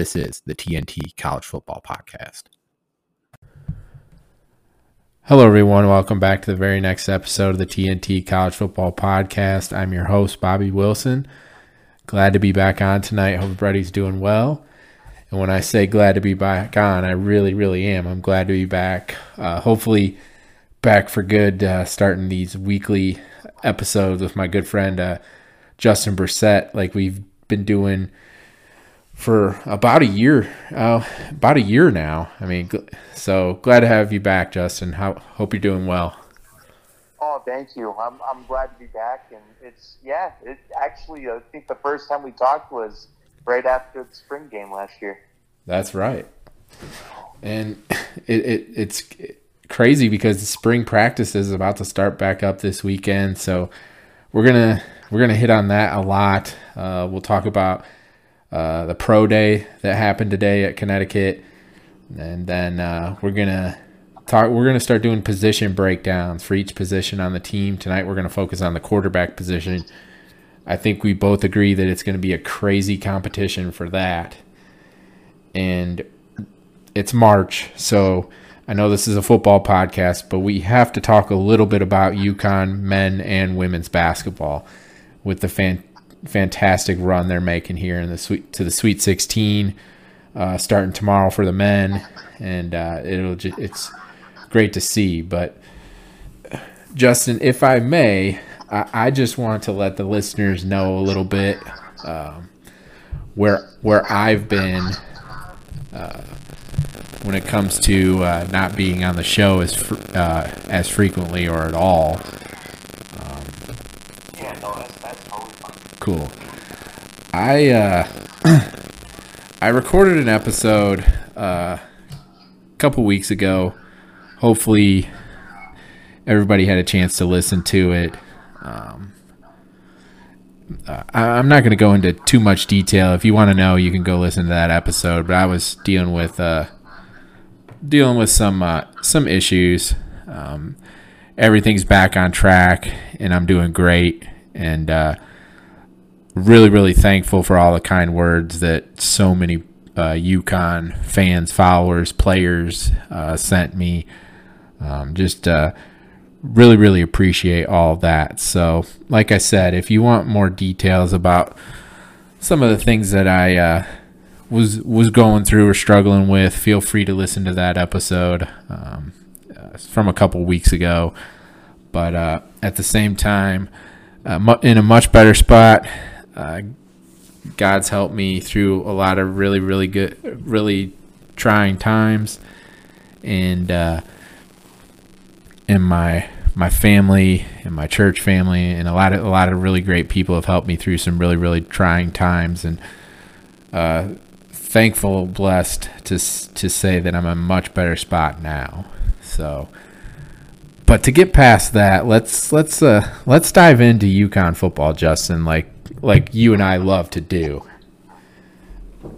This is the TNT College Football Podcast. Hello, everyone. Welcome back to the very next episode of the TNT College Football Podcast. I'm your host, Bobby Wilson. Glad to be back on tonight. Hope everybody's doing well. And when I say glad to be back on, I really, really am. I'm glad to be back. Uh, hopefully, back for good, uh, starting these weekly episodes with my good friend uh, Justin Bressette, like we've been doing for about a year, uh, about a year now. I mean, so glad to have you back, Justin. How hope you're doing well. Oh, thank you. I'm I'm glad to be back, and it's yeah. It actually, I think the first time we talked was right after the spring game last year. That's right, and it, it it's crazy because the spring practice is about to start back up this weekend. So we're gonna we're gonna hit on that a lot. Uh, we'll talk about uh, the pro day that happened today at Connecticut, and then uh, we're gonna talk. We're gonna start doing position breakdowns for each position on the team tonight. We're gonna focus on the quarterback position. I think we both agree that it's to be a crazy competition for that, and it's March, so I know this is a football podcast, but we have to talk a little bit about UConn men and women's basketball with the fan fantastic run they're making here in the sweet to the Sweet 16, uh, starting tomorrow for the men, and uh, it'll just, it's great to see. But Justin, if I may, I, I, just want to let the listeners know a little bit um, where where I've been. Uh, when it comes to uh, not being on the show as fr- uh, as frequently or at all, cool. I uh, I recorded an episode uh, a couple weeks ago. Hopefully, everybody had a chance to listen to it. Um, uh, I, am not going to go into too much detail. If you want to know, you can go listen to that episode. But I was dealing with uh, dealing with some uh, some issues. Um, everything's back on track, and I'm doing great. And uh, really, really thankful for all the kind words that so many uh, UConn fans, followers, players uh, sent me. Um, just uh, really, really appreciate all that. So, like I said, if you want more details about some of the things that I uh, was was going through or struggling with, feel free to listen to that episode um, uh, from a couple weeks ago. But uh, at the same time, in a much better spot uh, God's helped me through a lot of really, really good, really trying times, and uh, and my my family and my church family and a lot of a lot of really great people have helped me through some really, really trying times, and uh, thankful, blessed to to say that I'm in a much better spot now. So but to get past that, let's let's uh, let's dive into UConn football, Justin. Like like you and I love to do.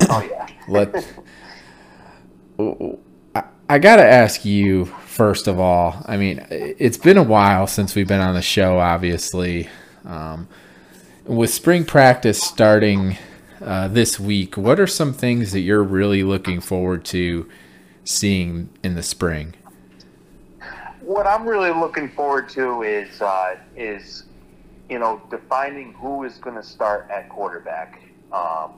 Oh yeah. Let I, I got to ask you first of all. I mean, it's been a while since we've been on the show. Obviously, um, with spring practice starting uh, this week, what are some things that you're really looking forward to seeing in the spring? What I'm really looking forward to is uh, is you know, defining who is going to start at quarterback. Um,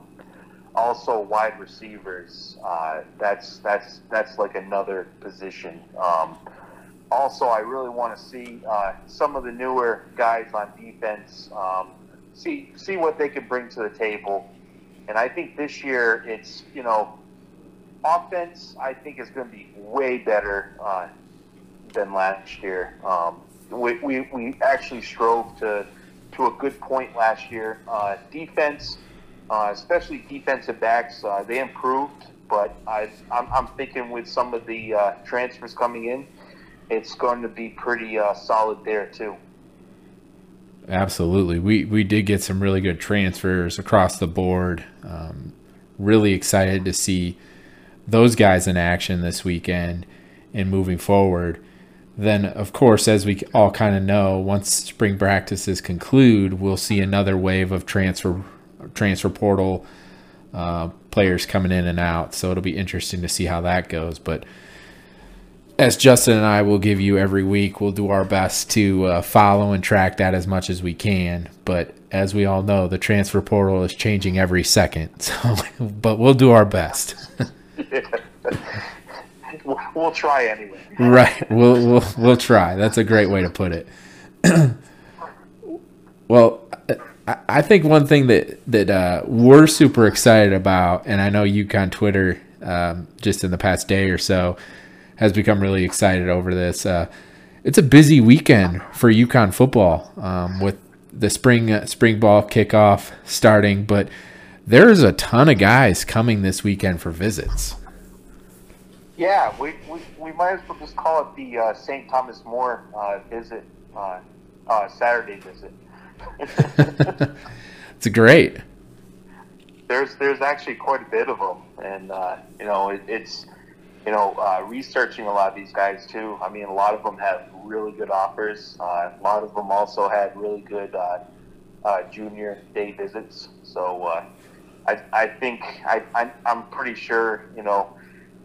also, wide receivers. Uh, that's that's that's like another position. Um, also, I really want to see uh, some of the newer guys on defense. Um, see see what they can bring to the table. And I think this year it's you know, offense. I think is going to be way better uh, than last year. Um, we, we, we actually strove to to a good point last year. Uh, defense, uh, especially defensive backs. Uh, they improved, but I, I'm, I'm thinking with some of the uh, transfers coming in, it's going to be pretty uh, solid there too. Absolutely, we we did get some really good transfers across the board. Um, really excited to see those guys in action this weekend and moving forward. Then, of course, as we all kind of know, once spring practices conclude, we'll see another wave of transfer transfer portal uh, players coming in and out. So it'll be interesting to see how that goes. But as Justin and I will give you every week, we'll do our best to uh, follow and track that as much as we can. But as we all know, the transfer portal is changing every second. So, but we'll do our best. we'll try anyway. right. We'll, we'll we'll try. That's a great way to put it. well, I think one thing that that uh, we're super excited about, and I know UConn Twitter um, just in the past day or so has become really excited over this. Uh, it's a busy weekend for UConn football um, with the spring uh, spring ball kickoff starting, but there's a ton of guys coming this weekend for visits. Yeah, we, we, we might as well just call it the uh, St. Thomas More uh, visit, uh, uh, Saturday visit. it's great. There's there's actually quite a bit of them, and uh, you know it, it's you know uh, researching a lot of these guys too. I mean, a lot of them have really good offers. Uh, a lot of them also had really good uh, uh, junior day visits. So uh, I I think I I'm, I'm pretty sure you know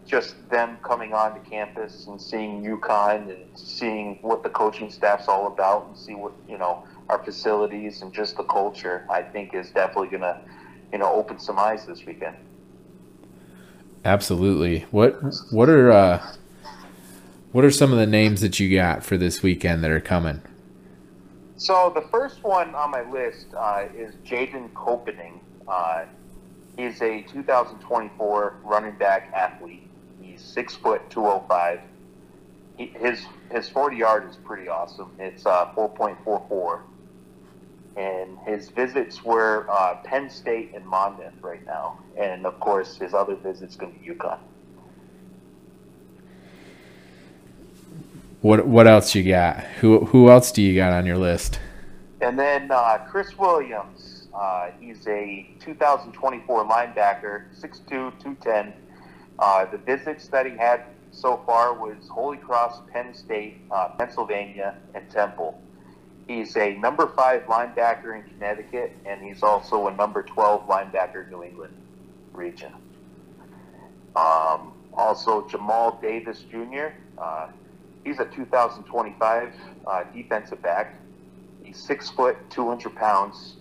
just them coming onto campus and seeing UConn and seeing what the coaching staff's all about and see what you know our facilities and just the culture, I think is definitely going to, you know, open some eyes this weekend. Absolutely. What what are uh, what are some of the names that you got for this weekend that are coming? So the first one on my list uh, is Jaden Copening. Uh, he's a 2024 running back athlete. Six foot 205. His his 40 yard is pretty awesome. It's uh, 4.44 and his visits were uh, Penn State and Monmouth right now, and of course his other visits going to be UConn. What what else you got? Who who else do you got on your list? And then uh, Chris Williams. Uh, he's a 2024 linebacker, 6'2", 210. Uh, the visits that he had so far was Holy Cross, Penn State, uh, Pennsylvania, and Temple. He's a number five linebacker in Connecticut, and he's also a number 12 linebacker in New England region. Um, also, Jamal Davis Jr., uh, he's a 2025 uh, defensive back. He's six foot, 200 pounds.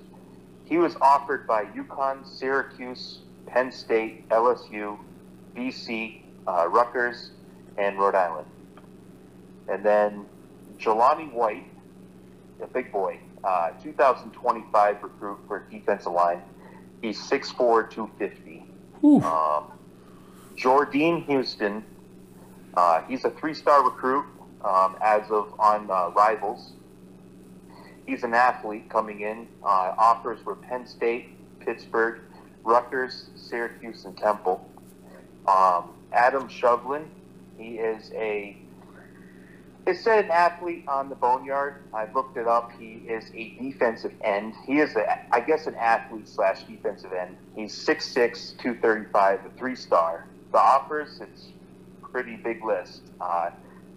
He was offered by UConn, Syracuse, Penn State, LSU, BC, uh, Rutgers, and Rhode Island. And then Jelani White, a big boy, uh, 2025 recruit for defensive line. He's 6'4", 250. Um, Jordan Houston, uh, he's a three-star recruit um, as of on uh, Rivals. He's an athlete coming in. Uh, offers were Penn State, Pittsburgh, Rutgers, Syracuse, and Temple. Um, Adam Shovlin, he is a is said an athlete on the boneyard. I looked it up. He is a defensive end. He is, a, I guess, an athlete slash defensive end. He's 6'6", 235, a three-star. The offers, it's pretty big list. Uh,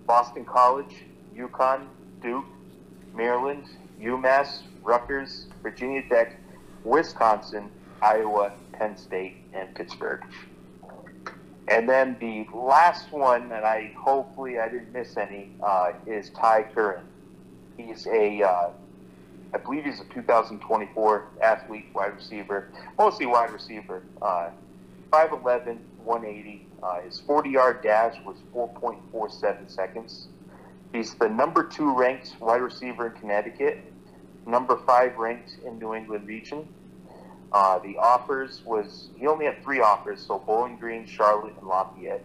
Boston College, UConn, Duke, Maryland, UMass, Rutgers, Virginia Tech, Wisconsin, Iowa, Penn State, and Pittsburgh. And then the last one, and I hopefully I didn't miss any, uh, is Ty Curran. He's a, uh, I believe he's a 2024 athlete, wide receiver, mostly wide receiver. Uh, 5'11", 180. Uh, his 40-yard dash was 4.47 seconds. He's the number two ranked wide receiver in Connecticut, number five ranked in New England region. Uh, the offers was he only had three offers, so Bowling Green, Charlotte, and Lafayette.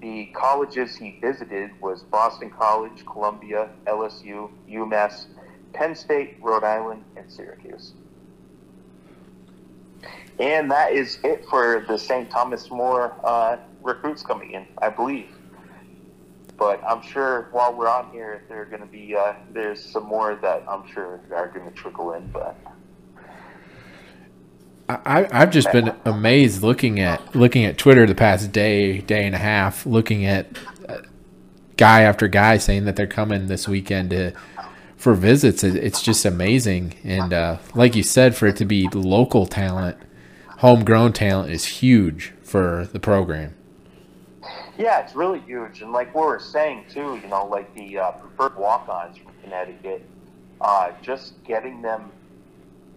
The colleges he visited was Boston College, Columbia, LSU, UMass, Penn State, Rhode Island, and Syracuse. And that is it for the St. Thomas More uh, recruits coming in, I believe. But I'm sure while we're on here, there are going to be uh, there's some more that I'm sure are going to trickle in. But I, I've just been amazed looking at looking at Twitter the past day, day and a half, looking at uh, guy after guy saying that they're coming this weekend to for visits. It, it's just amazing, and uh, like you said, for it to be local talent, homegrown talent is huge for the program. Yeah, it's really huge, and like we were saying too, you know, like the uh, preferred walk-ons from Connecticut, uh, just getting them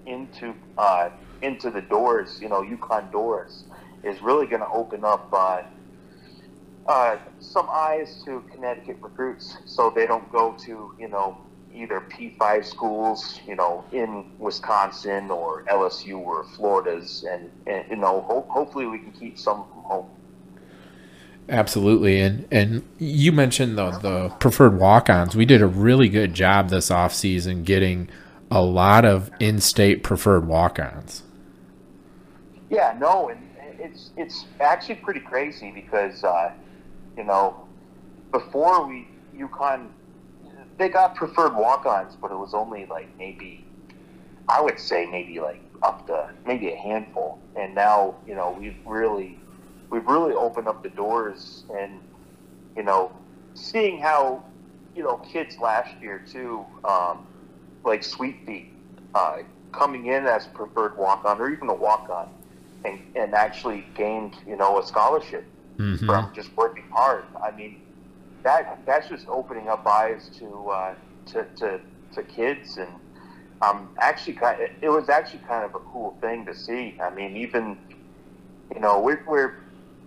into uh, into the doors, you know, UConn doors, is really going to open up uh, uh, some eyes to Connecticut recruits, so they don't go to you know either P5 schools, you know, in Wisconsin or LSU or Florida's, and, and you know, ho- hopefully we can keep some from home. Absolutely, and and you mentioned the the preferred walk-ons. We did a really good job this offseason getting a lot of in-state preferred walk-ons. Yeah, no, and it's it's actually pretty crazy because uh, you know before we UConn they got preferred walk-ons, but it was only like maybe I would say maybe like up to maybe a handful, and now you know we've really we've really opened up the doors, and you know seeing how you know kids last year too, um, like Sweet Feet, uh, coming in as preferred walk-on or even a walk-on and, and actually gained, you know, a scholarship mm-hmm. from just working hard. I mean, that that's just opening up eyes to uh, to, to to kids, and um, actually, kind of, it was actually kind of a cool thing to see. I mean, even you know, we're we're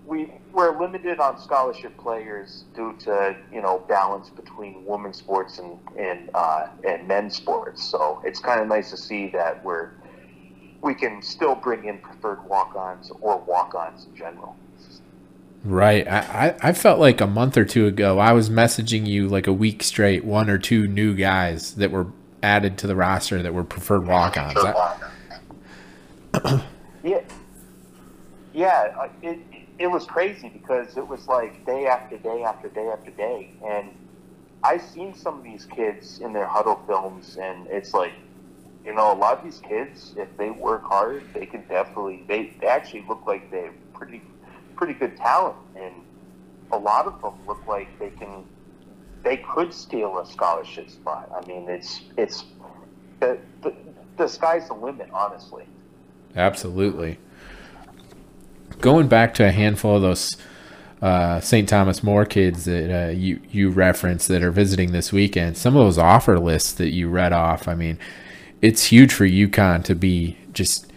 we we're limited on scholarship players due to you know balance between women's sports and and uh, and men's sports. So it's kind of nice to see that we're we can still bring in preferred walk-ons or walk-ons in general. Right. I, I felt like a month or two ago, I was messaging you like a week straight, one or two new guys that were added to the roster that were preferred walk-ons. yeah. Yeah. Uh, it, it was crazy because it was like day after day after day after day. And I've seen some of these kids in their Hudl films, and it's like, you know, a lot of these kids, if they work hard, they can definitely. They, they actually look like they have pretty, pretty good talent, and a lot of them look like they can. They could steal a scholarship spot. I mean, it's it's the the, the sky's the limit, honestly. Absolutely. Going back to a handful of those uh, St. Thomas More kids that uh, you you referenced that are visiting this weekend, some of those offer lists that you read off. I mean, it's huge for UConn to be just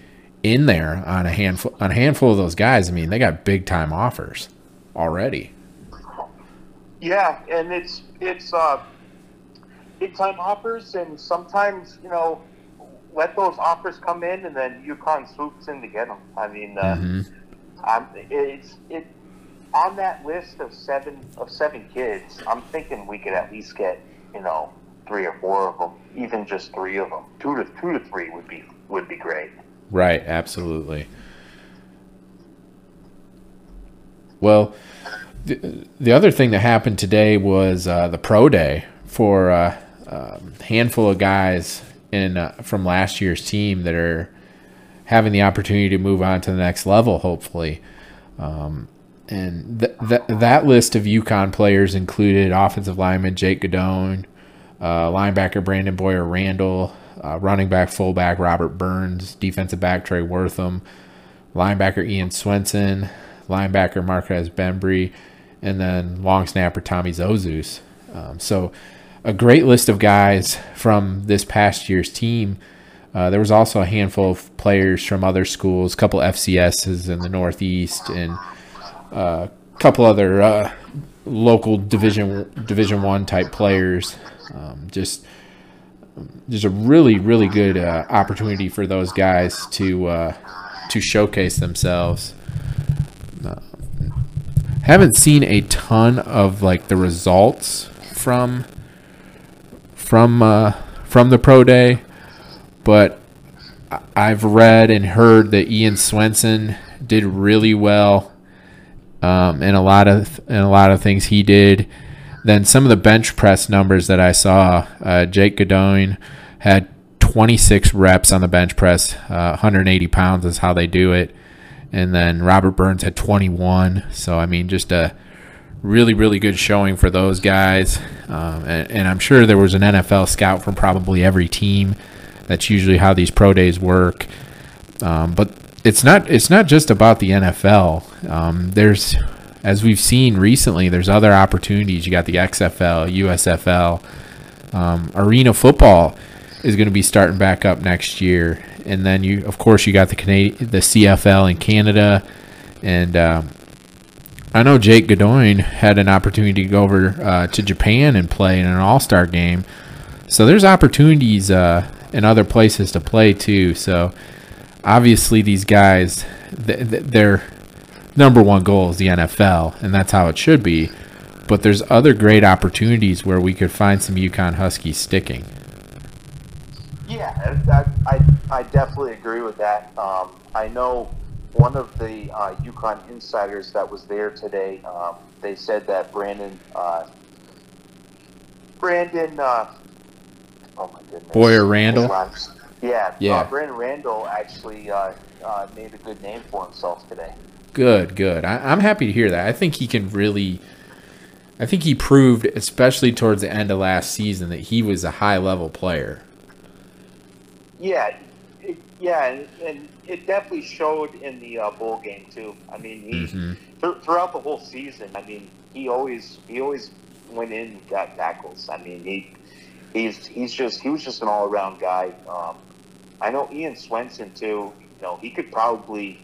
in there on a handful on a handful of those guys. I mean, they got big time offers already. Yeah, and it's it's uh, big time offers, and sometimes you know let those offers come in, and then UConn swoops in to get them. I mean, uh, mm-hmm. I'm, it's it on that list of seven of seven kids. I'm thinking we could at least get you know three or four of them, even just three of them. Two to two to three would be would be great. Right, absolutely. Well, the, the other thing that happened today was uh, the pro day for uh, a handful of guys in uh, from last year's team that are having the opportunity to move on to the next level, hopefully. Um, and th- th- that list of UConn players included offensive lineman Jake Guidone, uh, linebacker Brandon Boyer Randall, uh, running back, fullback Robert Burns, defensive back Trey Wortham, linebacker Ian Swenson, linebacker Marquez Bembry, and then long snapper Tommy Zozus. Um, so, a great list of guys from this past year's team. Uh, there was also a handful of players from other schools, a couple FCSs in the Northeast, and uh, a couple other uh, local Division Division One type players um, just there's a really really good uh, opportunity for those guys to uh, to showcase themselves. Uh, haven't seen a ton of like the results from from uh, from the pro day, but I've read and heard that Ian Swenson did really well um, in a lot of in a lot of things he did. Then some of the bench press numbers that I saw, uh, Jake Guidone had 26 reps on the bench press, uh, 180 pounds is how they do it, and then Robert Burns had 21. So I mean, just a really really good showing for those guys, um, and, and I'm sure there was an NFL scout from probably every team. That's usually how these pro days work. Um, but it's not it's not just about the NFL. Um, there's as we've seen recently, there's other opportunities. You got the XFL, USFL, um, arena football is going to be starting back up next year, and then you of course you got the Canadian, the CFL in Canada, and um, I know Jake Guidone had an opportunity to go over uh, to Japan and play in an All Star game. So there's opportunities uh, in other places to play too. So obviously these guys, th- th- their number one goal is the NFL, and that's how it should be. But there's other great opportunities where we could find some UConn Huskies sticking. Yeah, I, I, I definitely agree with that. Um, I know one of the uh, UConn insiders that was there today. Um, they said that Brandon, uh, Brandon, uh, oh my goodness, Boyer Randall. Yeah, Yeah. Uh, Brandon Randall actually uh, uh, made a good name for himself today. Good, good. I, I'm happy to hear that. I think he can really. I think he proved, especially towards the end of last season, that he was a high level player. Yeah, it, yeah, and, and it definitely showed in the uh, bowl game too. I mean, he Mhm. thr- throughout the whole season. I mean, he always he always went in and got tackles. I mean, he he's he's just he was just an all around guy. Um, I know Ian Swenson too. You know, he could probably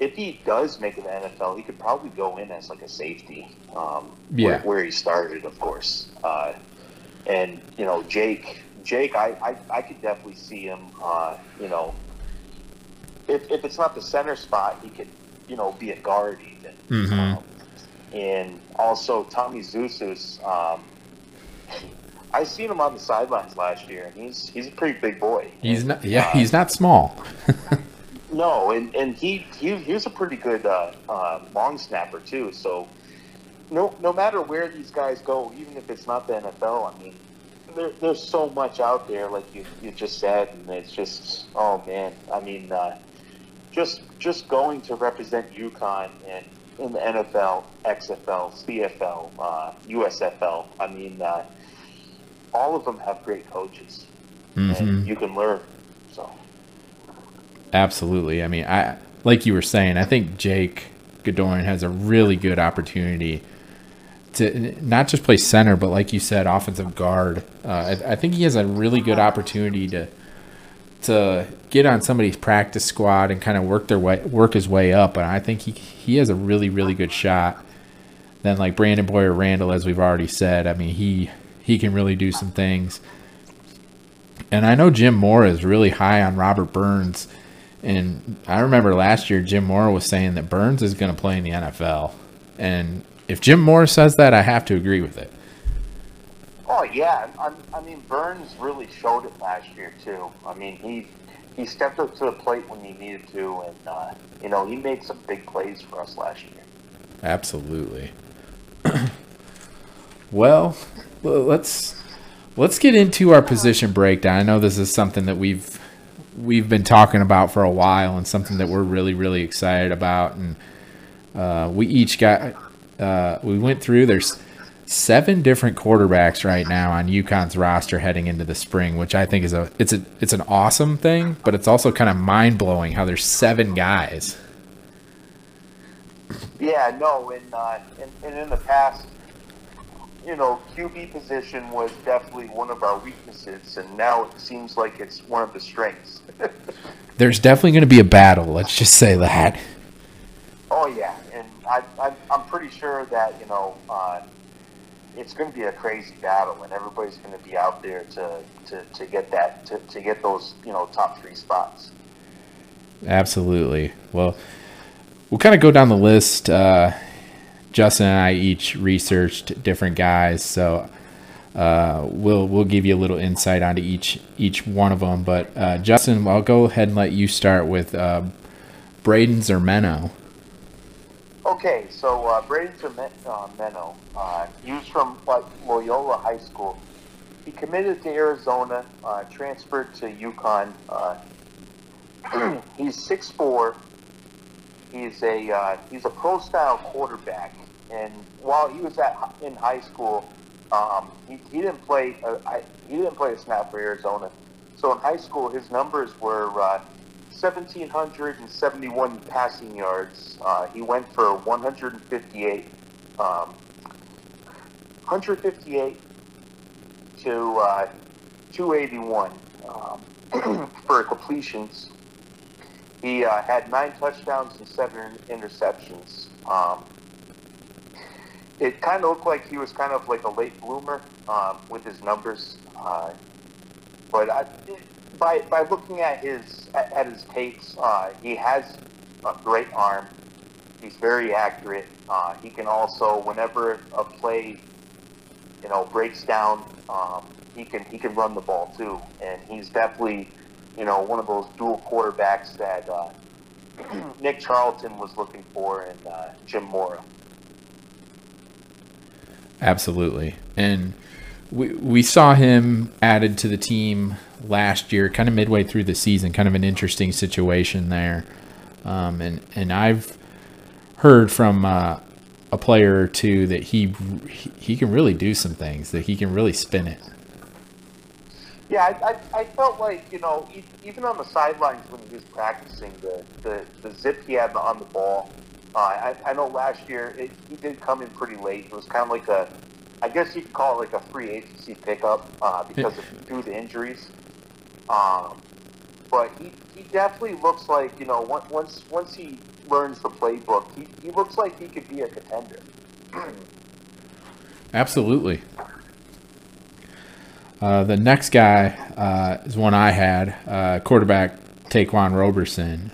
if he does make it to the NFL, he could probably go in as like a safety. Um, Yeah. where, where he started, of course. Uh, and you know, Jake, Jake, I, I, I could definitely see him. Uh, you know, if, if it's not the center spot, he could, you know, be a guard even. Mhm. Um, and also Tommy Zozus, um, I seen him on the sidelines last year, and he's he's a pretty big boy. He's not. Yeah, uh, he's not small. no, and, and he, he he was a pretty good uh, uh, long snapper too. So no no matter where these guys go, even if it's not the NFL, I mean, there, there's so much out there, like you, you just said, and it's just oh man, I mean, uh, just just going to represent UConn and in the NFL, XFL, CFL, uh, USFL. I mean, uh, all of them have great coaches, Mhm. and you can learn. So. Absolutely. I mean, I like you were saying. I think Jake Guidone has a really good opportunity to not just play center, but like you said, offensive guard. Uh, I, I think he has a really good opportunity to to get on somebody's practice squad and kind of work their way work his way up. And I think he he has a really really good shot. Then like Brandon Boyer Randall, as we've already said, I mean he he can really do some things. And I know Jim Mora is really high on Robert Burns. And I remember last year Jim Mora was saying that Burns is going to play in the NFL. And if Jim Mora says that, I have to agree with it. Oh yeah, I, I mean Burns really showed it last year too. I mean he he stepped up to the plate when he needed to, and uh, you know he made some big plays for us last year. Absolutely. well, let's let's get into our position breakdown. I know this is something that we've we've been talking about for a while, and something that we're really really excited about. And uh, we each got uh, we went through. There's seven different quarterbacks right now on UConn's roster heading into the spring, which I think is a it's a it's an awesome thing, but it's also kind of mind blowing how there's seven guys. Yeah, no, and, uh, and and in the past, you know, QB position was definitely one of our weaknesses, and now it seems like it's one of the strengths. There's definitely going to be a battle. Let's just say that. oh yeah, and I, I I'm pretty sure that you know. Uh, it's going to be a crazy battle, and everybody's going to be out there to, to, to get that to, to get those you know top three spots. Absolutely. Well, we'll kind of go down the list. Uh, Justin and I each researched different guys. So uh, we'll we'll give you a little insight onto each each one of them. But uh, Justin, I'll go ahead and let you start with uh, Brayden Zermeno. Okay, so uh, Brayden Zermeno, uh, was from Loyola High School. He committed to Arizona, uh, transferred to UConn. Uh, he's 6'4". He's a uh, he's a pro style quarterback, and while he was at in high school, um, he, he didn't play uh, I, he didn't play a snap for Arizona. So in high school, his numbers were uh, 1,771 passing yards. Uh, he went for 158, um, 158 to uh, 281 um, for completions. He uh, had nine touchdowns and seven interceptions. Um, it kind of looked like he was kind of like a late bloomer um, with his numbers. Uh, but I, by by looking at his at, at his tapes, uh, he has a great arm. He's very accurate. Uh, he can also, whenever a play, you know, breaks down, um, he can he can run the ball too. And he's definitely, you know, one of those dual quarterbacks that uh, Nick Charlton was looking for in uh, Jim Mora. Absolutely. And we, we saw him added to the team last year, kind of midway through the season, kind of an interesting situation there. Um, and, and I've heard from uh, a player or two that he, he can really do some things, that he can really spin it. Yeah, I, I, I felt like, you know, even on the sidelines when he was practicing, the, the, the zip he had on the ball, uh, I, I know last year it, he did come in pretty late. It was kind of like a, I guess you could call it like a free agency pickup uh, because of due to injuries. Um, but he, he definitely looks like you know once once he learns the playbook, he, he looks like he could be a contender. Absolutely. Uh, the next guy uh, is one I had, uh, quarterback Ta'Quan Roberson.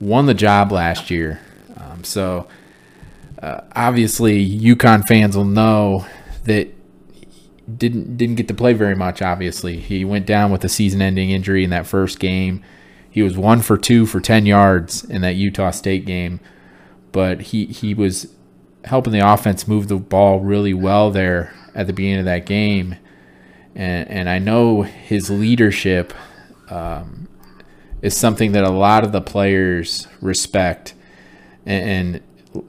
Won the job last year. Um, so uh, obviously, UConn fans will know that didn't didn't get to play very much. Obviously, he went down with a season-ending injury in that first game. He was one for two for ten yards in that Utah State game, but he he was helping the offense move the ball really well there at the beginning of that game, and and I know his leadership um, is something that a lot of the players respect and,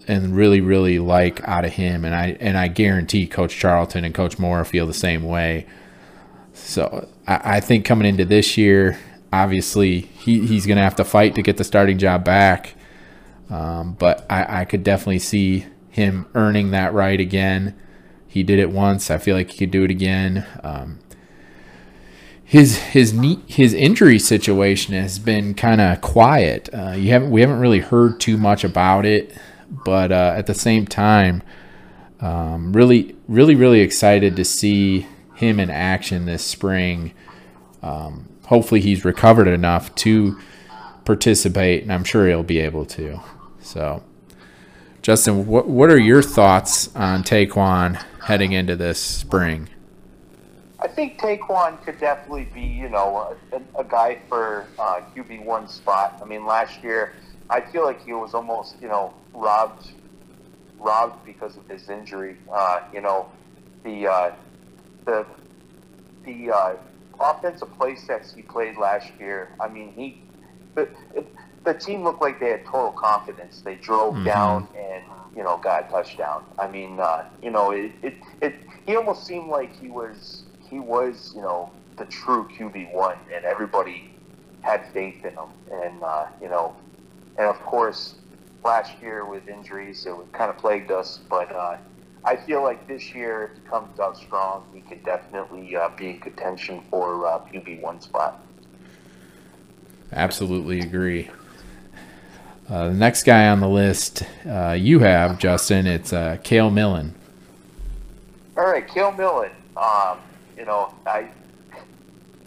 and really really like out of him. And I and I guarantee coach Charlton and coach Mora feel the same way. So I, I think coming into this year obviously he, he's gonna have to fight to get the starting job back. Um, but I, I could definitely see him earning that right again. He did it once. I feel like he could do it again. Um, his his knee, his injury situation has been kind of quiet. Uh, you haven't we haven't really heard too much about it, but uh, at the same time, um, really really really excited to see him in action this spring. Um, hopefully, he's recovered enough to participate, and I'm sure he'll be able to. So, Justin, what what are your thoughts on Ta'Quan heading into this spring? I think Ta'Quan could definitely be, you know, a, a guy for uh, QB one spot. I mean, last year I feel like he was almost, you know, robbed, robbed because of his injury. Uh, you know, the uh, the the uh, offensive play sets he played last year. I mean, he the the team looked like they had total confidence. They drove mm-hmm. down and you know got a touchdown. I mean, uh, you know, it, it it he almost seemed like he was he was, you know, the true QB one, and everybody had faith in him. And uh, you know, and of course, last year with injuries, it kind of plagued us. But uh, I feel like this year, if he comes out strong, he could definitely uh, be in contention for uh, QB one spot. Absolutely agree. Uh, the next guy on the list uh, you have, Justin, it's uh, Cale Millen. All right, Cale Millen. Um, you know, I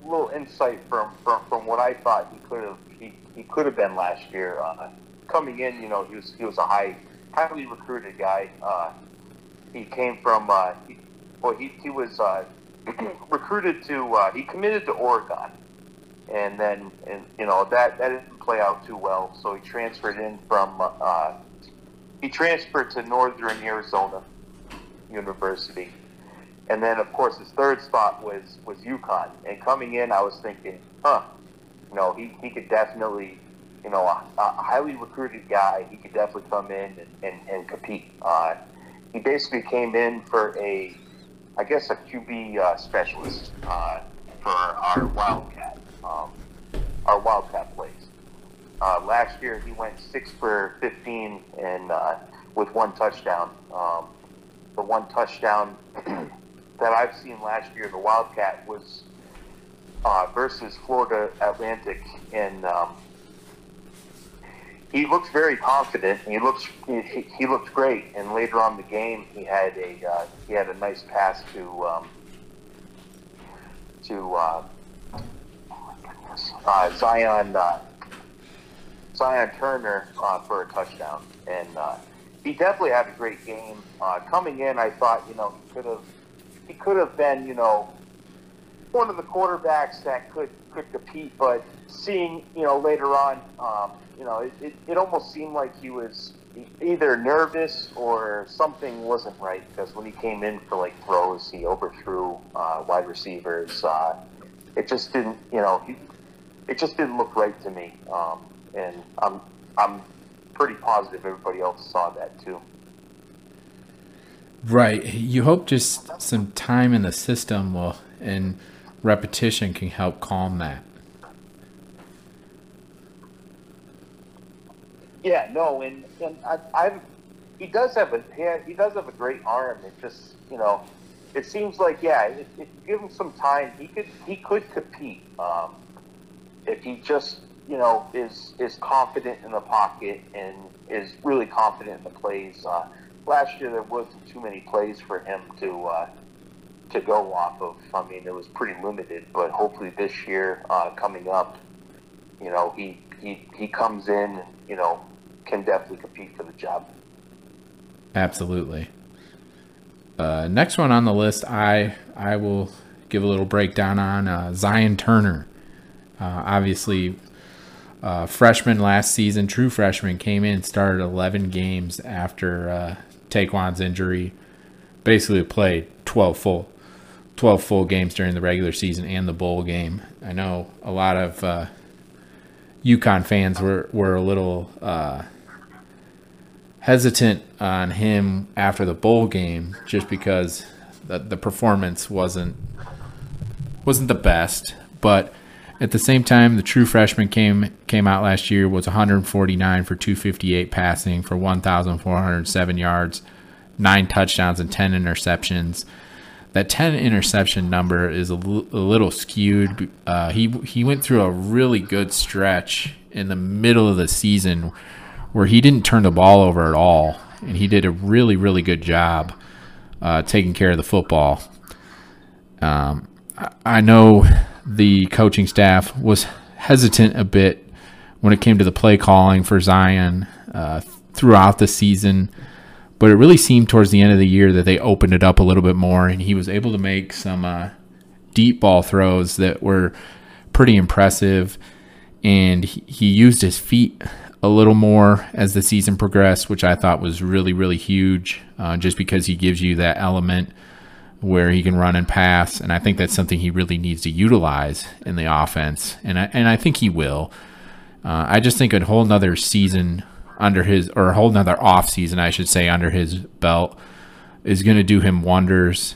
a little insight from, from, from what I thought he could have he, he could have been last year. Uh, coming in, you know, he was he was a high highly recruited guy. Uh, he came from uh, he, well, he he was uh, recruited to uh, he committed to Oregon, and then and you know that that didn't play out too well. So he transferred in from uh, he transferred to Northern Arizona University, and then of course his third spot was was UConn. And coming in, I was thinking, huh, you know, he he could definitely. You know, a, a highly recruited guy. He could definitely come in and, and, and compete. Uh, he basically came in for a I guess, a QB uh, specialist uh, for our Wildcat, um, our Wildcat plays. Uh, last year, he went six for 15 and uh, with one touchdown. Um, the one touchdown that I've seen last year, the Wildcat was uh, versus Florida Atlantic, and um, he looks very confident. He looks he, he looked great, and later on the game, he had a uh, he had a nice pass to um, to uh, uh, Zion uh, Zion Turner uh, for a touchdown, and uh, he definitely had a great game. Uh, coming in, I thought you know he could have he could have been you know one of the quarterbacks that could could compete, but seeing you know later on. Um, you know, it, it, it almost seemed like he was either nervous or something wasn't right because when he came in for like throws, he overthrew uh, wide receivers. Uh, it just didn't, you know, he, it just didn't look right to me. Um, and I'm I'm pretty positive everybody else saw that too. Right. You hope just some time in the system will and repetition can help calm that. Yeah, no, and and I, I've he does have a he, does have a great arm. It just you know, it seems like yeah, it, it, give him some time, he could he could compete um, if he just you know is is confident in the pocket and is really confident in the plays. Uh, last year there wasn't too many plays for him to uh, to go off of. I mean, it was pretty limited, but hopefully this year uh, coming up, you know, he he he comes in and you know can definitely compete for the job. Absolutely. Uh, next one on the list, I I will give a little breakdown on uh, Zion Turner. Uh, obviously, uh, freshman last season, true freshman, came in, started 11 games after Ta'Quan's injury. Basically, played 12 full, 12 full games during the regular season and the bowl game. I know a lot of uh, UConn fans were were a little uh, hesitant on him after the bowl game, just because the, the performance wasn't wasn't the best. But at the same time, the true freshman came came out last year was 149 for 258 passing for 1,407 yards, nine touchdowns and 10 interceptions that 10 interception number is a, l- a little skewed. Uh, he he went through a really good stretch in the middle of the season where he didn't turn the ball over at all, and he did a really really good job uh, taking care of the football. Um, I, I know the coaching staff was hesitant a bit when it came to the play calling for Zion uh, throughout the season but it really seemed towards the end of the year that they opened it up a little bit more, and he was able to make some uh, deep ball throws that were pretty impressive. And he, used his feet a little more as the season progressed, which I thought was really, really huge, uh, just because he gives you that element where he can run and pass. And I think that's something he really needs to utilize in the offense. And I, and I think he will. Uh, I just think a whole nother season under his or a whole nother off season, I should say, under his belt is going to do him wonders.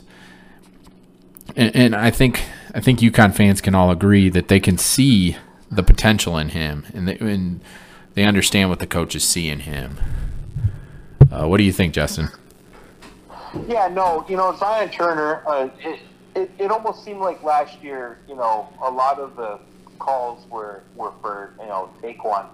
And, and, I think I think UConn fans can all agree that they can see the potential in him, and they, and they understand what the coaches see in him. Uh, what do you think, Justin? Yeah, no, you know Zion Turner. Uh, it, it it almost seemed like last year, you know, a lot of the calls were were for you know Ta'Quan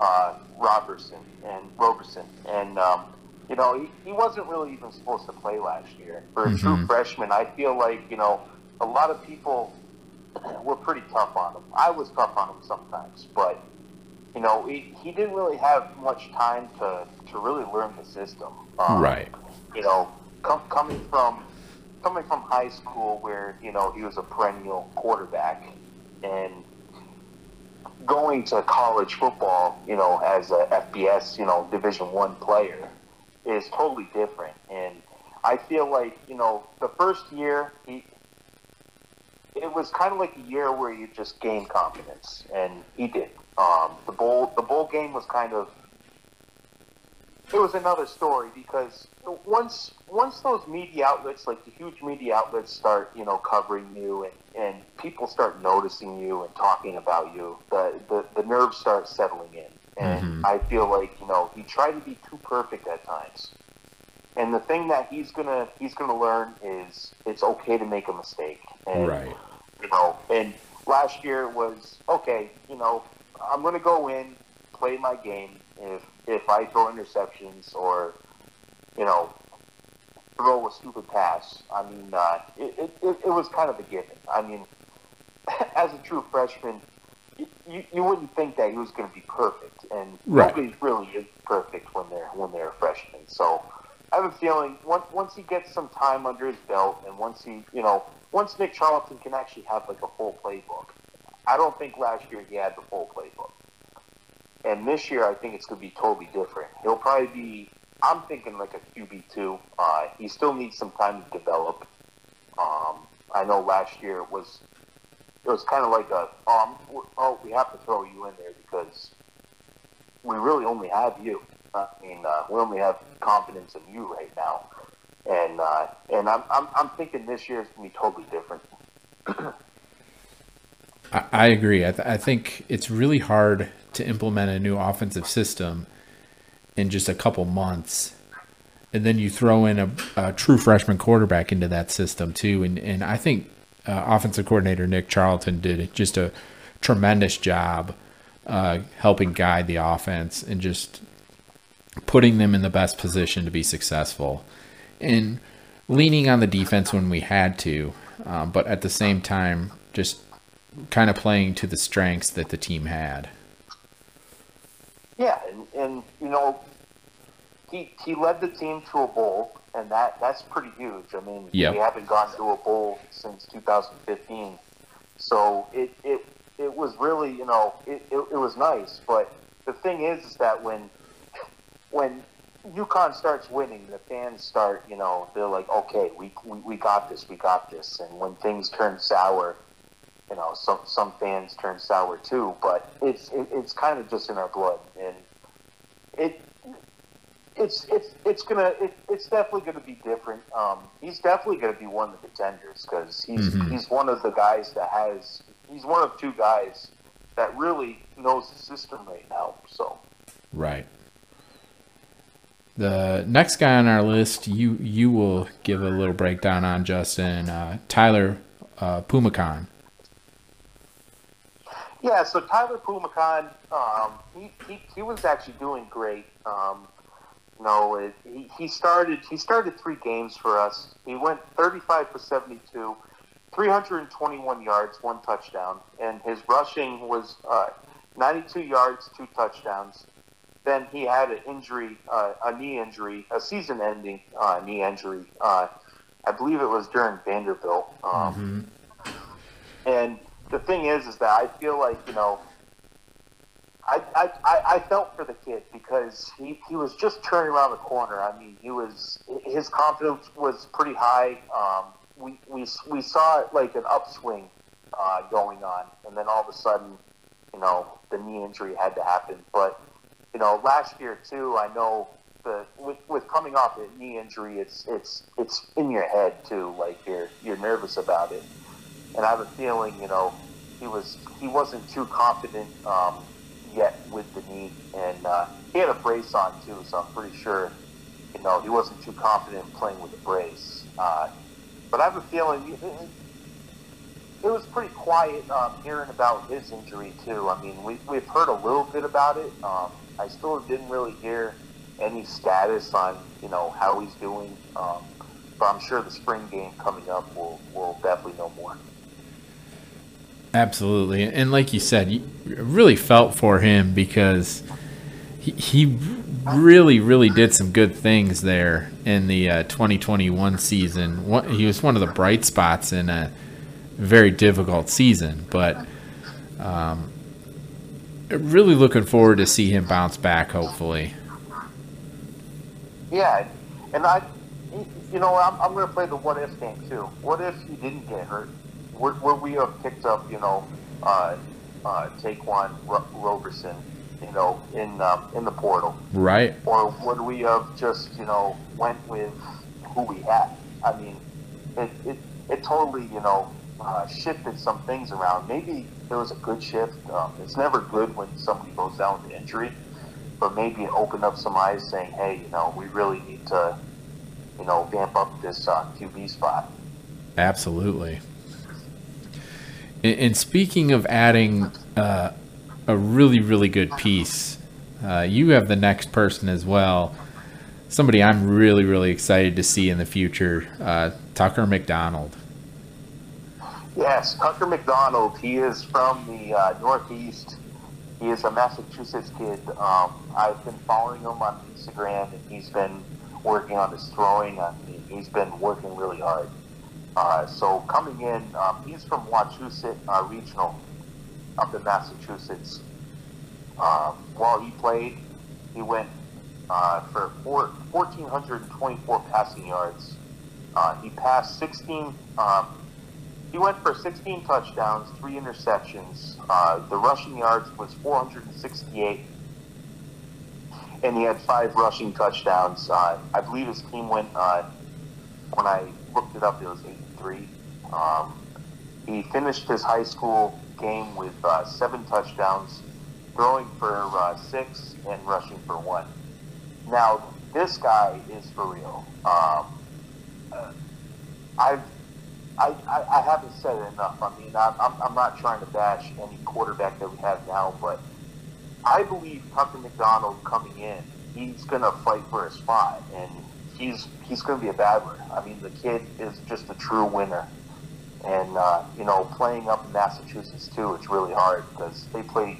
uh, Roberson and Roberson, and um, you know he, he wasn't really even supposed to play last year. For a mm-hmm. true freshman, I feel like you know a lot of people were pretty tough on him. I was tough on him sometimes, but you know he, he didn't really have much time to to really learn the system. Um, right. You know, com- coming from coming from high school where you know he was a perennial quarterback, and going to college football, you know, as a FBS, you know, Division One player, is totally different. And I feel like you know the first year he. It was kind of like a year where you just gained confidence, and he did. Um, the bowl, the bowl game was kind of it was another story because once once those media outlets, like the huge media outlets, start you know covering you and, and people start noticing you and talking about you, the the, the nerves start settling in, and mm-hmm. I feel like you know he tried to be too perfect at times. And the thing that he's gonna he's gonna learn is it's okay to make a mistake. And, right. You know, and last year was okay. You know, I'm gonna go in, play my game. If if I throw interceptions or, you know, throw a stupid pass, I mean, uh, it, it, it was kind of a given. I mean, as a true freshman, you, you wouldn't think that he was going to be perfect, and right. nobody really is perfect when they're when they're freshmen. So I have a feeling once once he gets some time under his belt, and once he you know once Nick Charlton can actually have like a full playbook, I don't think last year he had the full playbook. And this year, I think it's going to be totally different. He'll probably be, I'm thinking like a QB2. Uh, he still needs some time to develop. Um, I know last year it was, it was kind of like a, um, oh, we have to throw you in there because we really only have you. I mean, uh, we only have confidence in you right now. And, uh, and I'm, I'm, I'm thinking this year is going to be totally different. I, agree. I, th- I think it's really hard to implement a new offensive system in just a couple months. And then you throw in a, a true freshman quarterback into that system too. And, and I think uh, offensive coordinator Nick Charlton did just a tremendous job uh, helping guide the offense and just putting them in the best position to be successful. And leaning on the defense when we had to, um, but at the same time, just kind of playing to the strengths that the team had. Yeah, and, and you know, he he led the team to a bowl, and that that's pretty huge. I mean, yep. we haven't gone to a bowl since 2015, so it it it was really you know it, it, it was nice. But the thing is, is that when when UConn starts winning, the fans start, you know, they're like, okay, we, we, we got this, we got this. And when things turn sour, you know, some some fans turn sour too, but it's it, it's kind of just in our blood, and it it's it's it's gonna it, it's definitely gonna be different. Um, he's definitely gonna be one of the contenders because he's mm-hmm. he's one of the guys that has he's one of two guys that really knows the system right now. So right. The next guy on our list, you you will give a little breakdown on Justin uh, Tyler uh, Phommachanh. Yeah, so Tyler Phommachanh, um, he, he, he was actually doing great. Um, you know, it, he, he started he started three games for us. He went 35 for 72, 321 yards, one touchdown, and his rushing was uh, 92 yards, two touchdowns. Then he had an injury, uh, a knee injury, a season-ending uh, knee injury. Uh, I believe it was during Vanderbilt. Um, mm-hmm. And the thing is, is that I feel like you know, I, I, I felt for the kid because he, he was just turning around the corner. I mean, he was his confidence was pretty high. Um, we, we, we saw like an upswing uh, going on, and then all of a sudden, you know, the knee injury had to happen. But you know, last year too, I know the with, with coming off a knee injury, it's it's it's in your head too. Like you're you're nervous about it and I have a feeling, you know, he was he wasn't too confident um, yet with the knee, and uh, he had a brace on too, so I'm pretty sure, you know, he wasn't too confident playing with the brace. Uh, but I have a feeling it, it was pretty quiet um, hearing about his injury too. I mean, we we've heard a little bit about it. Um, I still didn't really hear any status on you know how he's doing. Um, but I'm sure the spring game coming up will will definitely know more. Absolutely. And like you said, you really felt for him because he, he really, really did some good things there in the uh, 2021 season. He was one of the bright spots in a very difficult season, but um, really looking forward to see him bounce back. Hopefully. Yeah, and I, you know, I'm, I'm going to play the what if game too. What if he didn't get hurt? Would, would we have picked up, you know, uh, uh, Ta'Quan Roberson, you know, in um, in the portal, right? Or would we have just, you know, went with who we had? I mean, it it, it totally, you know, uh, shifted some things around. Maybe it was a good shift. Um, it's never good when somebody goes down with injury, but maybe it opened up some eyes, saying, "Hey, you know, we really need to, you know, vamp up this uh, QB spot." Absolutely. And, speaking of adding uh, a really, really good piece, uh, you have the next person as well. Somebody I'm really, really excited to see in the future, uh, Tucker McDonald. Yes, Tucker McDonald. He is from the uh, Northeast. He is a Massachusetts kid. Um, I've been following him on Instagram, and he's been working on his throwing. I mean, he's been working really hard. Uh, so coming in, um, he's from Wachusett uh, Regional up in Massachusetts. Um, while he played, he went uh, for four, 1,424 passing yards. Uh, he passed 16. Um, he went for 16 touchdowns, three interceptions. Uh, the rushing yards was 468, and he had five rushing touchdowns. I believe his team went when I looked it up. It was eight three. Um, he finished his high school game with uh, seven touchdowns, throwing for uh, six and rushing for one. Now, this guy is for real. Um, I've, I, I, I haven't said it enough. I mean, I'm, I'm not trying to bash any quarterback that we have now, but I believe Tucker McDonald coming in, he's going to fight for a spot. And he's he's going to be a battler. I mean, the kid is just a true winner. And uh, you know, playing up in Massachusetts too, it's really hard because they play.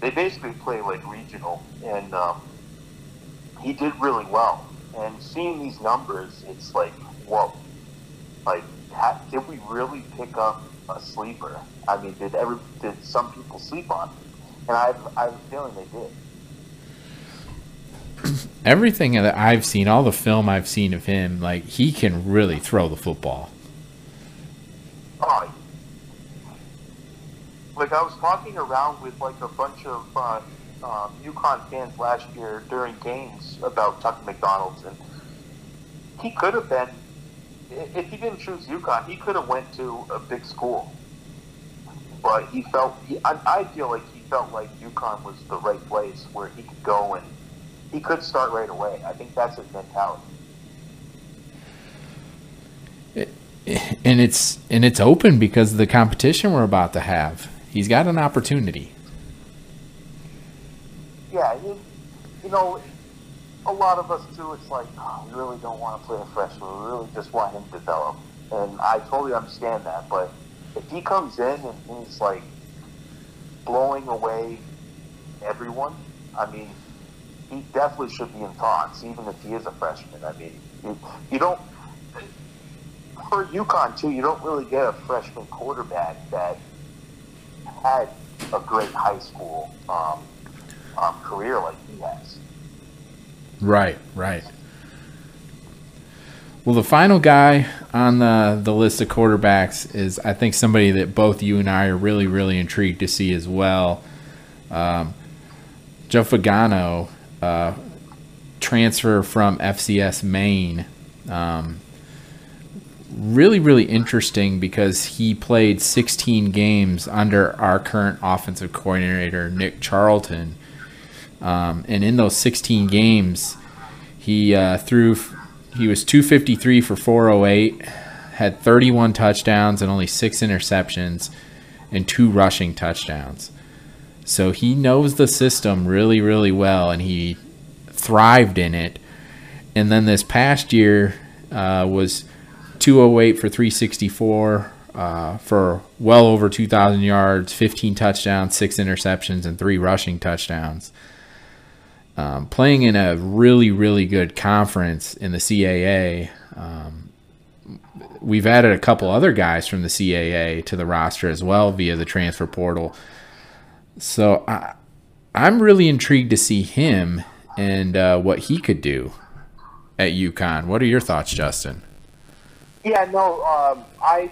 They basically play like regional, and um, he did really well. And seeing these numbers, it's like, whoa! Like, ha- did we really pick up a sleeper? I mean, did ever did some people sleep on? Him? And I have, I have a feeling they did everything that I've seen, all the film I've seen of him, like he can really throw the football. Oh, like I was talking around with like a bunch of uh, um, UConn fans last year during games about Tucker McDonald's, and he could have been, if he didn't choose UConn, he could have went to a big school. But he felt, he, I, I feel like he felt like UConn was the right place where he could go and he could start right away. I think that's his mentality. and it's and it's open because of the competition we're about to have. He's got an opportunity. Yeah, you, you know, a lot of us too. It's like oh, we really don't want to play a freshman. We really just want him to develop, and I totally understand that. But if he comes in and he's like blowing away everyone, I mean, he definitely should be in talks, even if he is a freshman. I mean, you, you don't for UConn too. You don't really get a freshman quarterback that had a great high school um, um, career like he has. Right, right. Well, the final guy on the, the list of quarterbacks is, I think, somebody that both you and I are really, really intrigued to see as well. Um, Joe Fagnano uh, transfer from FCS Maine. Um, really, really interesting because he played 16 games under our current offensive coordinator, Nick Charlton. Um, and in those 16 games, he uh, threw, he was 253 for 408, had 31 touchdowns and only six interceptions, and two rushing touchdowns. So he knows the system really, really well, and he thrived in it. And then this past year uh, was 208 for 364 uh, for well over 2,000 yards, 15 touchdowns, six interceptions, and three rushing touchdowns. um, playing in a really, really good conference in the CAA. Um, we've added a couple other guys from the CAA to the roster as well via the transfer portal. So I, I'm really intrigued to see him and uh, what he could do at UConn. What are your thoughts, Justin? Yeah, no, um, I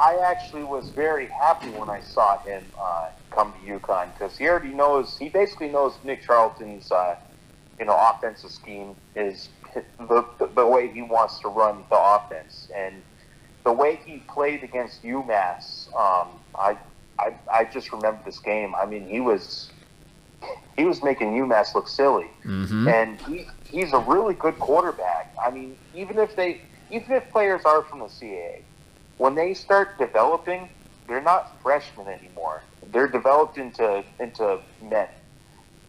I actually was very happy when I saw him uh, come to UConn because he already knows. He basically knows Nick Charlton's uh, you know offensive scheme is the, the the way he wants to run the offense and the way he played against UMass. Um, I, I I just remember this game. I mean, he was he was making UMass look silly, mm-hmm. and he he's a really good quarterback. I mean, even if they even if players are from the CAA, when they start developing, they're not freshmen anymore. They're developed into into men,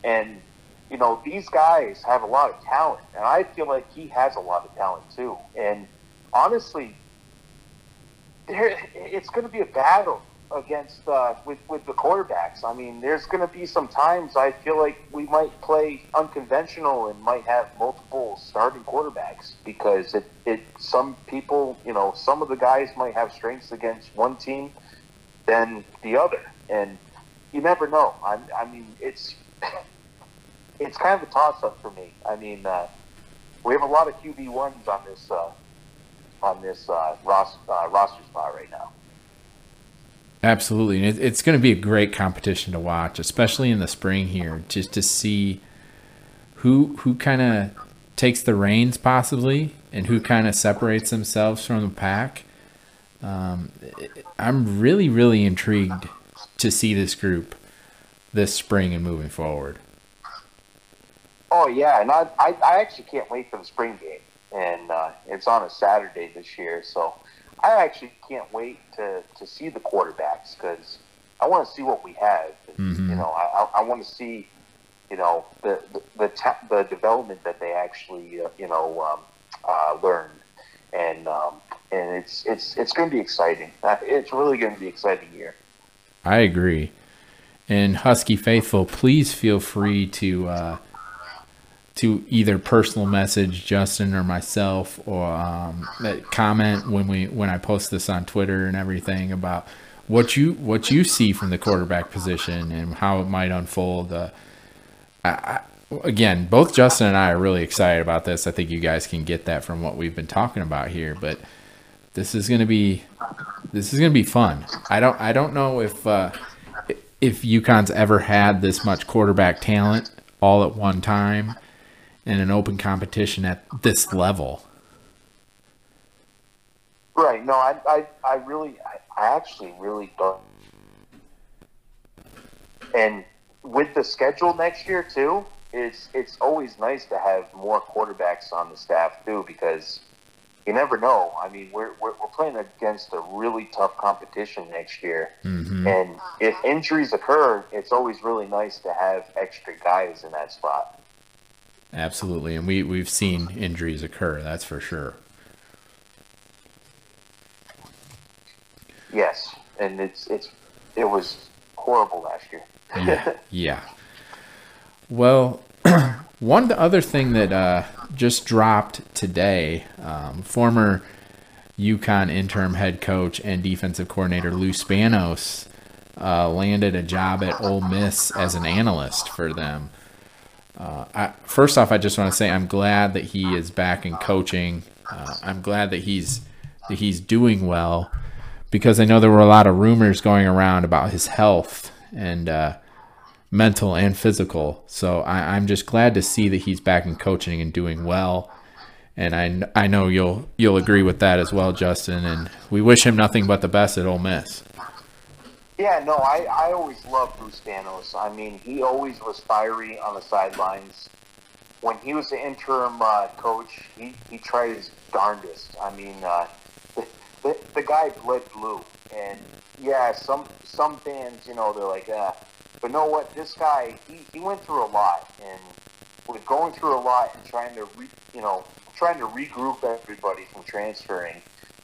and you know these guys have a lot of talent, and I feel like he has a lot of talent too. And honestly, there, it's going to be a battle against uh, with with the quarterbacks. I mean, there's going to be some times I feel like we might play unconventional and might have multiple starting quarterbacks because it, it some people you know some of the guys might have strengths against one team than the other, and you never know. I, I mean, it's it's kind of a toss up for me. I mean, uh, we have a lot of QB ones on this uh, on this uh, roster, uh, roster spot right now. Absolutely, and it's going to be a great competition to watch, especially in the spring here, just to see who who kind of takes the reins possibly, and who kind of separates themselves from the pack. Um, I'm really really intrigued to see this group this spring and moving forward. Oh yeah, and I I, I actually can't wait for the spring game, and uh, it's on a Saturday this year, so I actually can't wait to, to see the quarterbacks because I want to see what we have. Mm-hmm. You know, I, I want to see, you know, the the the, ta- the development that they actually, uh, you know, um, uh, learn, and um, and it's it's it's going to be exciting. Uh, it's really going to be exciting year. I agree. And Husky faithful, please feel free to uh, to either personal message Justin or myself, or um, comment when we when I post this on Twitter and everything about what you what you see from the quarterback position and how it might unfold. Uh, I, again, both Justin and I are really excited about this. I think you guys can get that from what we've been talking about here, but this is going to be this is going to be fun. I don't I don't know if uh, if UConn's ever had this much quarterback talent all at one time in an open competition at this level. Right. No, I, I, I really, I, I actually really don't. And with the schedule next year too, it's it's always nice to have more quarterbacks on the staff too because you never know. I mean, we're we're, we're playing against a really tough competition next year, mm-hmm. and if injuries occur, it's always really nice to have extra guys in that spot. Absolutely, and we we've seen injuries occur. That's for sure. Yes, and it's it's it was horrible last year. yeah, yeah. Well, one other thing that uh, just dropped today, um, former UConn interim head coach and defensive coordinator Lou Spanos uh, landed a job at Ole Miss as an analyst for them. Uh, I, first off, I just want to say I'm glad that he is back in coaching. Uh, I'm glad that he's that he's doing well because I know there were a lot of rumors going around about his health and uh, mental and physical. So I, I'm just glad to see that he's back in coaching and doing well. And I, I know you'll you'll agree with that as well, Justin. And we wish him nothing but the best at Ole Miss. Yeah, no, I, I always loved Bruce Spanos. I mean, he always was fiery on the sidelines. When he was the interim uh, coach, he, he tried his darndest. I mean, uh, the, the, the guy bled blue. And, yeah, some some fans, you know, they're like, uh, but know what? This guy, he, he went through a lot. And with going through a lot and trying to, re, you know, trying to regroup everybody from transferring,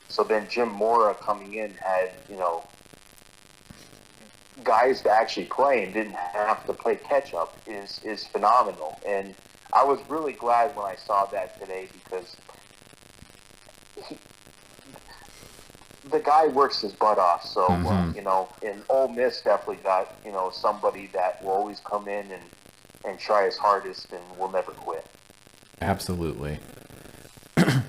so then Jim Mora coming in had, you know, guys to actually play and didn't have to play catch up is is phenomenal. And I was really glad when I saw that today because he, the guy works his butt off. So uh, Mhm. you know, and Ole Miss definitely got you know somebody that will always come in and and try his hardest and will never quit. Absolutely. and,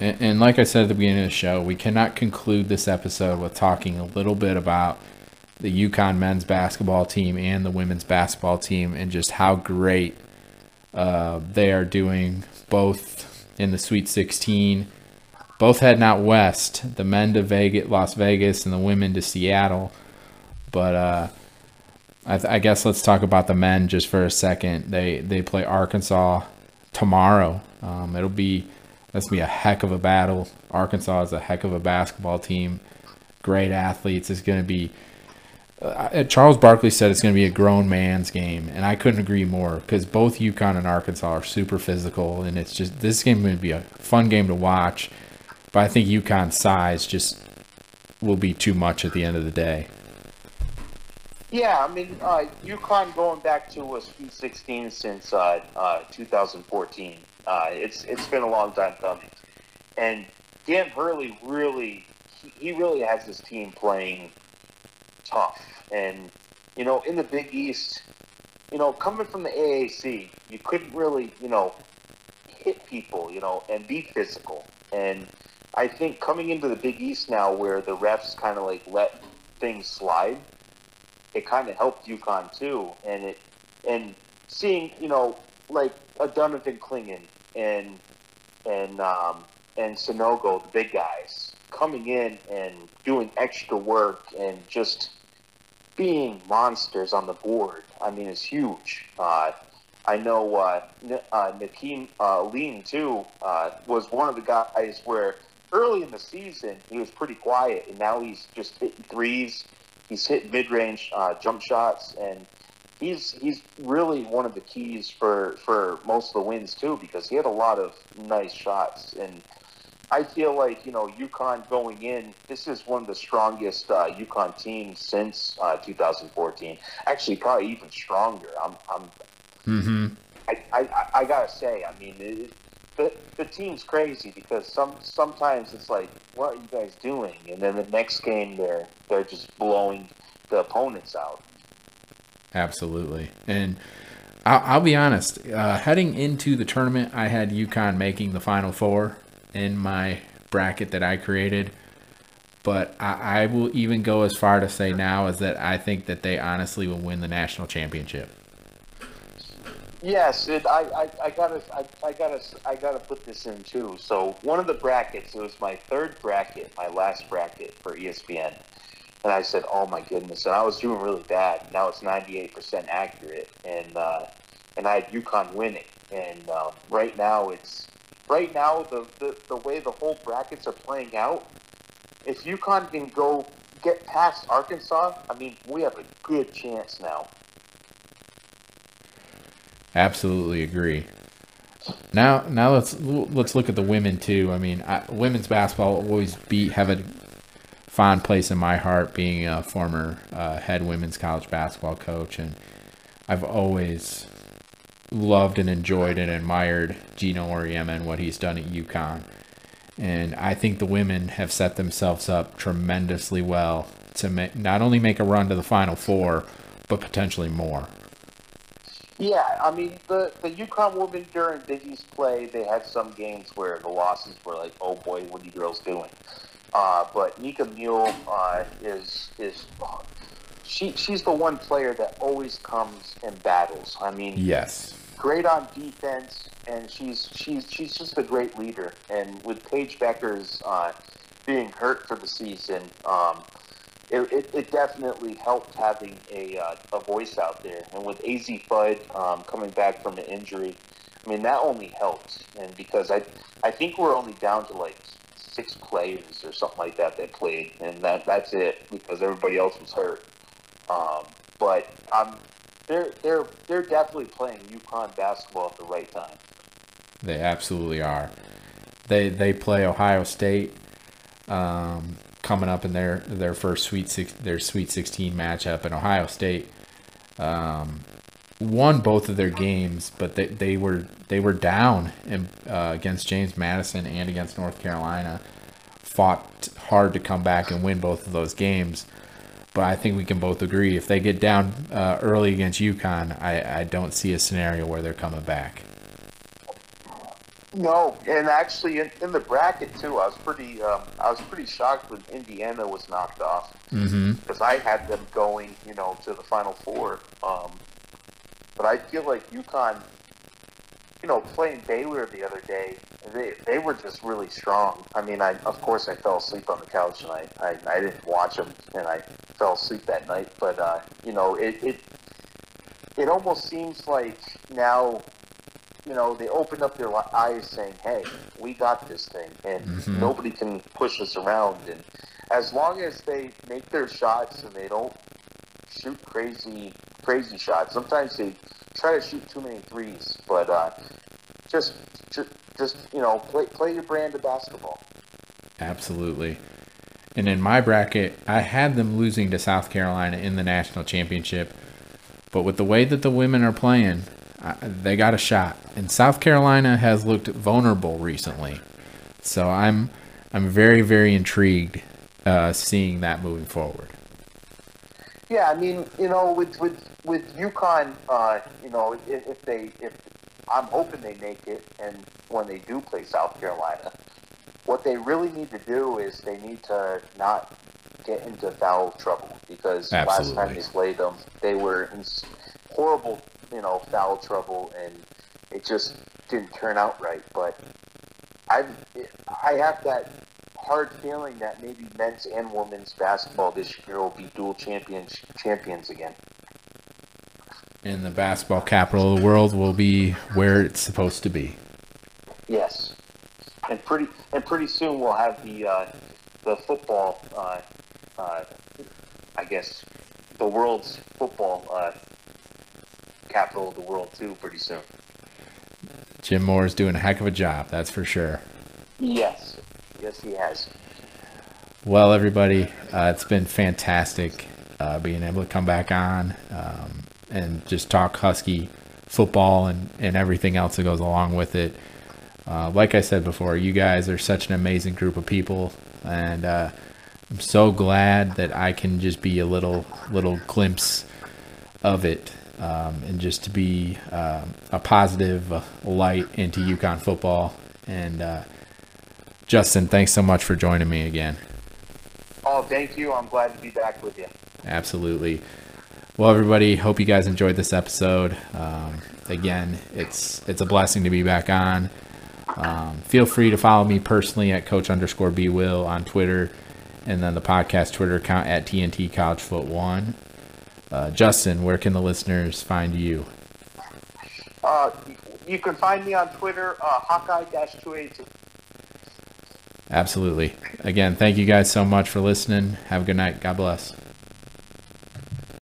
and like I said at the beginning of the show, we cannot conclude this episode with talking a little bit about the UConn men's basketball team and the women's basketball team and just how great uh, they are doing both in the Sweet 16, both heading out west, the men to Vegas, Las Vegas, and the women to Seattle. But uh, I, th- I guess let's talk about the men just for a second. They they play Arkansas tomorrow. Um, it'll be that's gonna be a heck of a battle. Arkansas is a heck of a basketball team. Great athletes. It's going to be. Uh, Charles Barkley said it's going to be a grown man's game, and I couldn't agree more because both UConn and Arkansas are super physical, and it's just this game going to be a fun game to watch. But I think UConn's size just will be too much at the end of the day. Yeah, I mean, uh, UConn going back to a Sweet 16 since uh, uh, 2014. Uh, it's it's been a long time coming, and Dan Hurley really he, he really has this team playing tough, and you know, in the Big East, you know, coming from the AAC, you couldn't really you know hit people, you know, and be physical, and I think coming into the Big East now, where the refs kind of like let things slide it kind of helped UConn too, and it and seeing you know like a Donovan Clingan and and um, and Sanogo, the big guys, coming in and doing extra work and just being monsters on the board. I mean, it's huge. Uh, I know uh, N- uh, Nakeem uh, Lean too uh, was one of the guys where early in the season he was pretty quiet, and now he's just hitting threes he's hit mid-range uh, jump shots, and he's he's really one of the keys for for most of the wins too because he had a lot of nice shots, and I feel like you know UConn going in, this is one of the strongest uh, UConn teams since uh, 2014. Actually, probably even stronger. I'm, I'm Mm-hmm. I, I, I gotta say, I mean, it, the the team's crazy because some sometimes it's like, what are you guys doing? And then the next game, they're they're just blowing the opponents out. Absolutely. And I'll, I'll be honest, uh, heading into the tournament, I had UConn making the Final Four in my bracket that I created. But I, I will even go as far to say now is that I think that they honestly will win the national championship. Yes, it, I, I, I gotta, I, I gotta, I gotta put this in too. So one of the brackets, it was my third bracket, my last bracket for ESPN, and I said, "Oh my goodness!" And I was doing really bad. Now it's ninety-eight percent accurate, and uh, and I had UConn winning. And um, right now, it's right now the, the the way the whole brackets are playing out. If UConn can go get past Arkansas, I mean, we have a good chance now. Absolutely agree. Now, now let's let's look at the women too. I mean, I, women's basketball always be have a fond place in my heart, being a former uh, head women's college basketball coach, and I've always loved and enjoyed and admired Geno Auriemma and what he's done at UConn. And I think the women have set themselves up tremendously well to make, not only make a run to the Final Four, but potentially more. Yeah, I mean the the UConn women during Big East play, they had some games where the losses were like, "Oh boy, what are you girls doing?" Uh, but Nika Mühl uh, is is she she's the one player that always comes and battles. I mean, Yes. Great on defense, and she's she's she's just a great leader. And with Paige Bueckers uh, being hurt for the season, um, it, it, it definitely helped having a uh, a voice out there. And with Az Fudd um, coming back from an injury, I mean that only helped. And because I I think we're only down to like six players or something like that that played, and that that's it because everybody else was hurt. Um, but I'm they're they're they're definitely playing UConn basketball at the right time. They absolutely are. They they play Ohio State um, coming up in their their first sweet six, their Sweet 16 matchup, and Ohio State um, won both of their games, but they, they were they were down in, uh, against James Madison and against North Carolina. Fought hard to come back and win both of those games, but I think we can both agree if they get down uh, early against UConn, I, I don't see a scenario where they're coming back. No, and actually in, in the bracket too, I was pretty um, I was pretty shocked when Indiana was knocked off because Mm-hmm. I had them going, you know, to the Final Four. Um, but I feel like UConn, you know, playing Baylor the other day, they they were just really strong. I mean, I of course I fell asleep on the couch and I I, I didn't watch them and I fell asleep that night. But uh, you know, it it it almost seems like now you know, they opened up their eyes saying, hey, we got this thing, and Mhm. nobody can push us around. And as long as they make their shots and they don't shoot crazy, crazy shots, sometimes they try to shoot too many threes, but uh, just, just, just, you know, play, play your brand of basketball. Absolutely. And in my bracket, I had them losing to South Carolina in the national championship. But with the way that the women are playing, I, they got a shot. And South Carolina has looked vulnerable recently. So I'm I'm very very intrigued uh, seeing that moving forward. Yeah, I mean, you know, with with with UConn, uh, you know, if, if they if I'm hoping they make it, and when they do play South Carolina, what they really need to do is they need to not get into foul trouble because last time they played them, they were in horrible, you know, foul trouble, and it just didn't turn out right. But I I have that hard feeling that maybe men's and women's basketball this year will be dual champions champions again. And the basketball capital of the world will be where it's supposed to be. Yes, and pretty and pretty soon we'll have the uh, the football. Uh, uh, I guess the world's football uh, capital of the world too. Pretty soon. Jim Mora is doing a heck of a job, that's for sure. Yes, yes, he has. Well, everybody, uh, it's been fantastic uh, being able to come back on um, and just talk Husky football and, and everything else that goes along with it. Uh, like I said before, you guys are such an amazing group of people, and uh, I'm so glad that I can just be a little little glimpse of it, um, and just to be uh, a positive light into UConn football. And uh, Justin, thanks so much for joining me again. Oh, thank you. I'm glad to be back with you. Absolutely. Well, everybody, hope you guys enjoyed this episode. Um, again, it's it's a blessing to be back on. Um, feel free to follow me personally at Coach underscore B Will on Twitter, and then the podcast Twitter account at TNT College Foot One. Uh, Justin, where can the listeners find you? Uh, you can find me on Twitter, uh, Hawkeye-282. Absolutely. Again, thank you guys so much for listening. Have a good night. God bless.